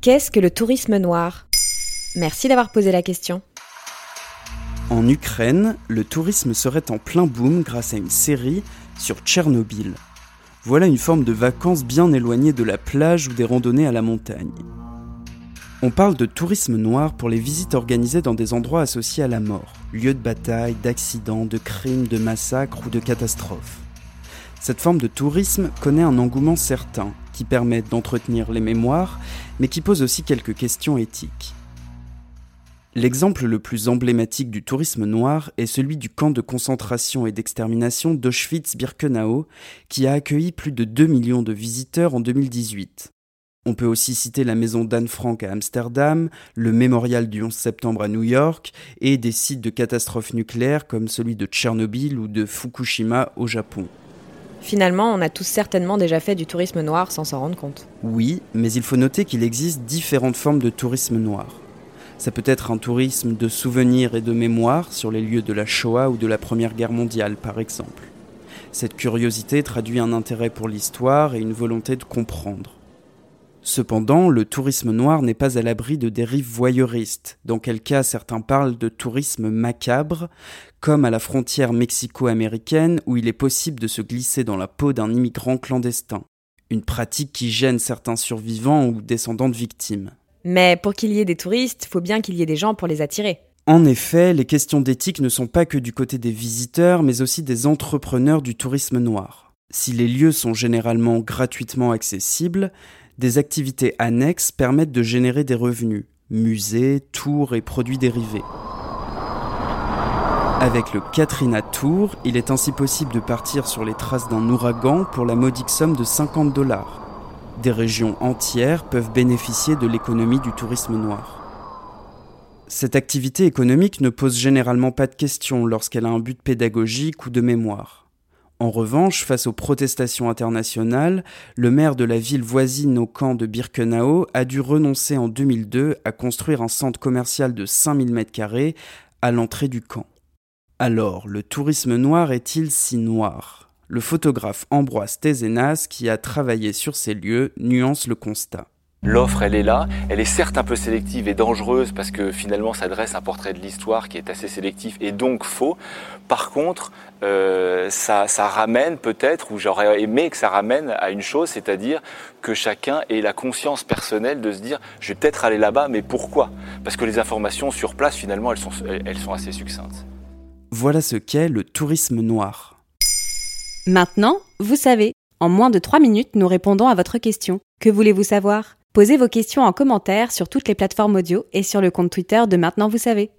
Qu'est-ce que le tourisme noir? Merci d'avoir posé la question. En Ukraine, le tourisme serait en plein boom grâce à une série sur Tchernobyl. Voilà une forme de vacances bien éloignée de la plage ou des randonnées à la montagne. On parle de tourisme noir pour les visites organisées dans des endroits associés à la mort, lieux de bataille, d'accidents, de crimes, de massacres ou de catastrophes. Cette forme de tourisme connaît un engouement certain, qui permet d'entretenir les mémoires, mais qui pose aussi quelques questions éthiques. L'exemple le plus emblématique du tourisme noir est celui du camp de concentration et d'extermination d'Auschwitz-Birkenau, qui a accueilli plus de 2 millions de visiteurs en 2018. On peut aussi citer la maison d'Anne Frank à Amsterdam, le mémorial du 11 septembre à New York et des sites de catastrophes nucléaires comme celui de Tchernobyl ou de Fukushima au Japon. Finalement, on a tous certainement déjà fait du tourisme noir sans s'en rendre compte. Oui, mais il faut noter qu'il existe différentes formes de tourisme noir. Ça peut être un tourisme de souvenirs et de mémoire sur les lieux de la Shoah ou de la Première Guerre mondiale, par exemple. Cette curiosité traduit un intérêt pour l'histoire et une volonté de comprendre. Cependant, le tourisme noir n'est pas à l'abri de dérives voyeuristes, dans quel cas certains parlent de tourisme macabre, comme à la frontière mexico-américaine où il est possible de se glisser dans la peau d'un immigrant clandestin, une pratique qui gêne certains survivants ou descendants de victimes. Mais pour qu'il y ait des touristes, il faut bien qu'il y ait des gens pour les attirer. En effet, les questions d'éthique ne sont pas que du côté des visiteurs, mais aussi des entrepreneurs du tourisme noir. Si les lieux sont généralement gratuitement accessibles, des activités annexes permettent de générer des revenus, musées, tours et produits dérivés. Avec le Katrina Tour, il est ainsi possible de partir sur les traces d'un ouragan pour la modique somme de 50 dollars. Des régions entières peuvent bénéficier de l'économie du tourisme noir. Cette activité économique ne pose généralement pas de questions lorsqu'elle a un but pédagogique ou de mémoire. En revanche, face aux protestations internationales, le maire de la ville voisine au camp de Birkenau a dû renoncer en 2002 à construire un centre commercial de 5000 m2 à l'entrée du camp. Alors, le tourisme noir est-il si noir? Le photographe Ambroise Tézenas, qui a travaillé sur ces lieux, nuance le constat. L'offre, elle est là. Elle est certes un peu sélective et dangereuse parce que finalement, ça dresse un portrait de l'histoire qui est assez sélectif et donc faux. Par contre, euh, ça, ça, ramène peut-être, ou j'aurais aimé que ça ramène à une chose, c'est-à-dire que chacun ait la conscience personnelle de se dire, je vais peut-être aller là-bas, mais pourquoi? Parce que les informations sur place, finalement, elles sont, elles sont assez succinctes. Voilà ce qu'est le tourisme noir. Maintenant, vous savez. En moins de 3 minutes, nous répondons à votre question. Que voulez-vous savoir? Posez vos questions en commentaire sur toutes les plateformes audio et sur le compte Twitter de Maintenant Vous savez.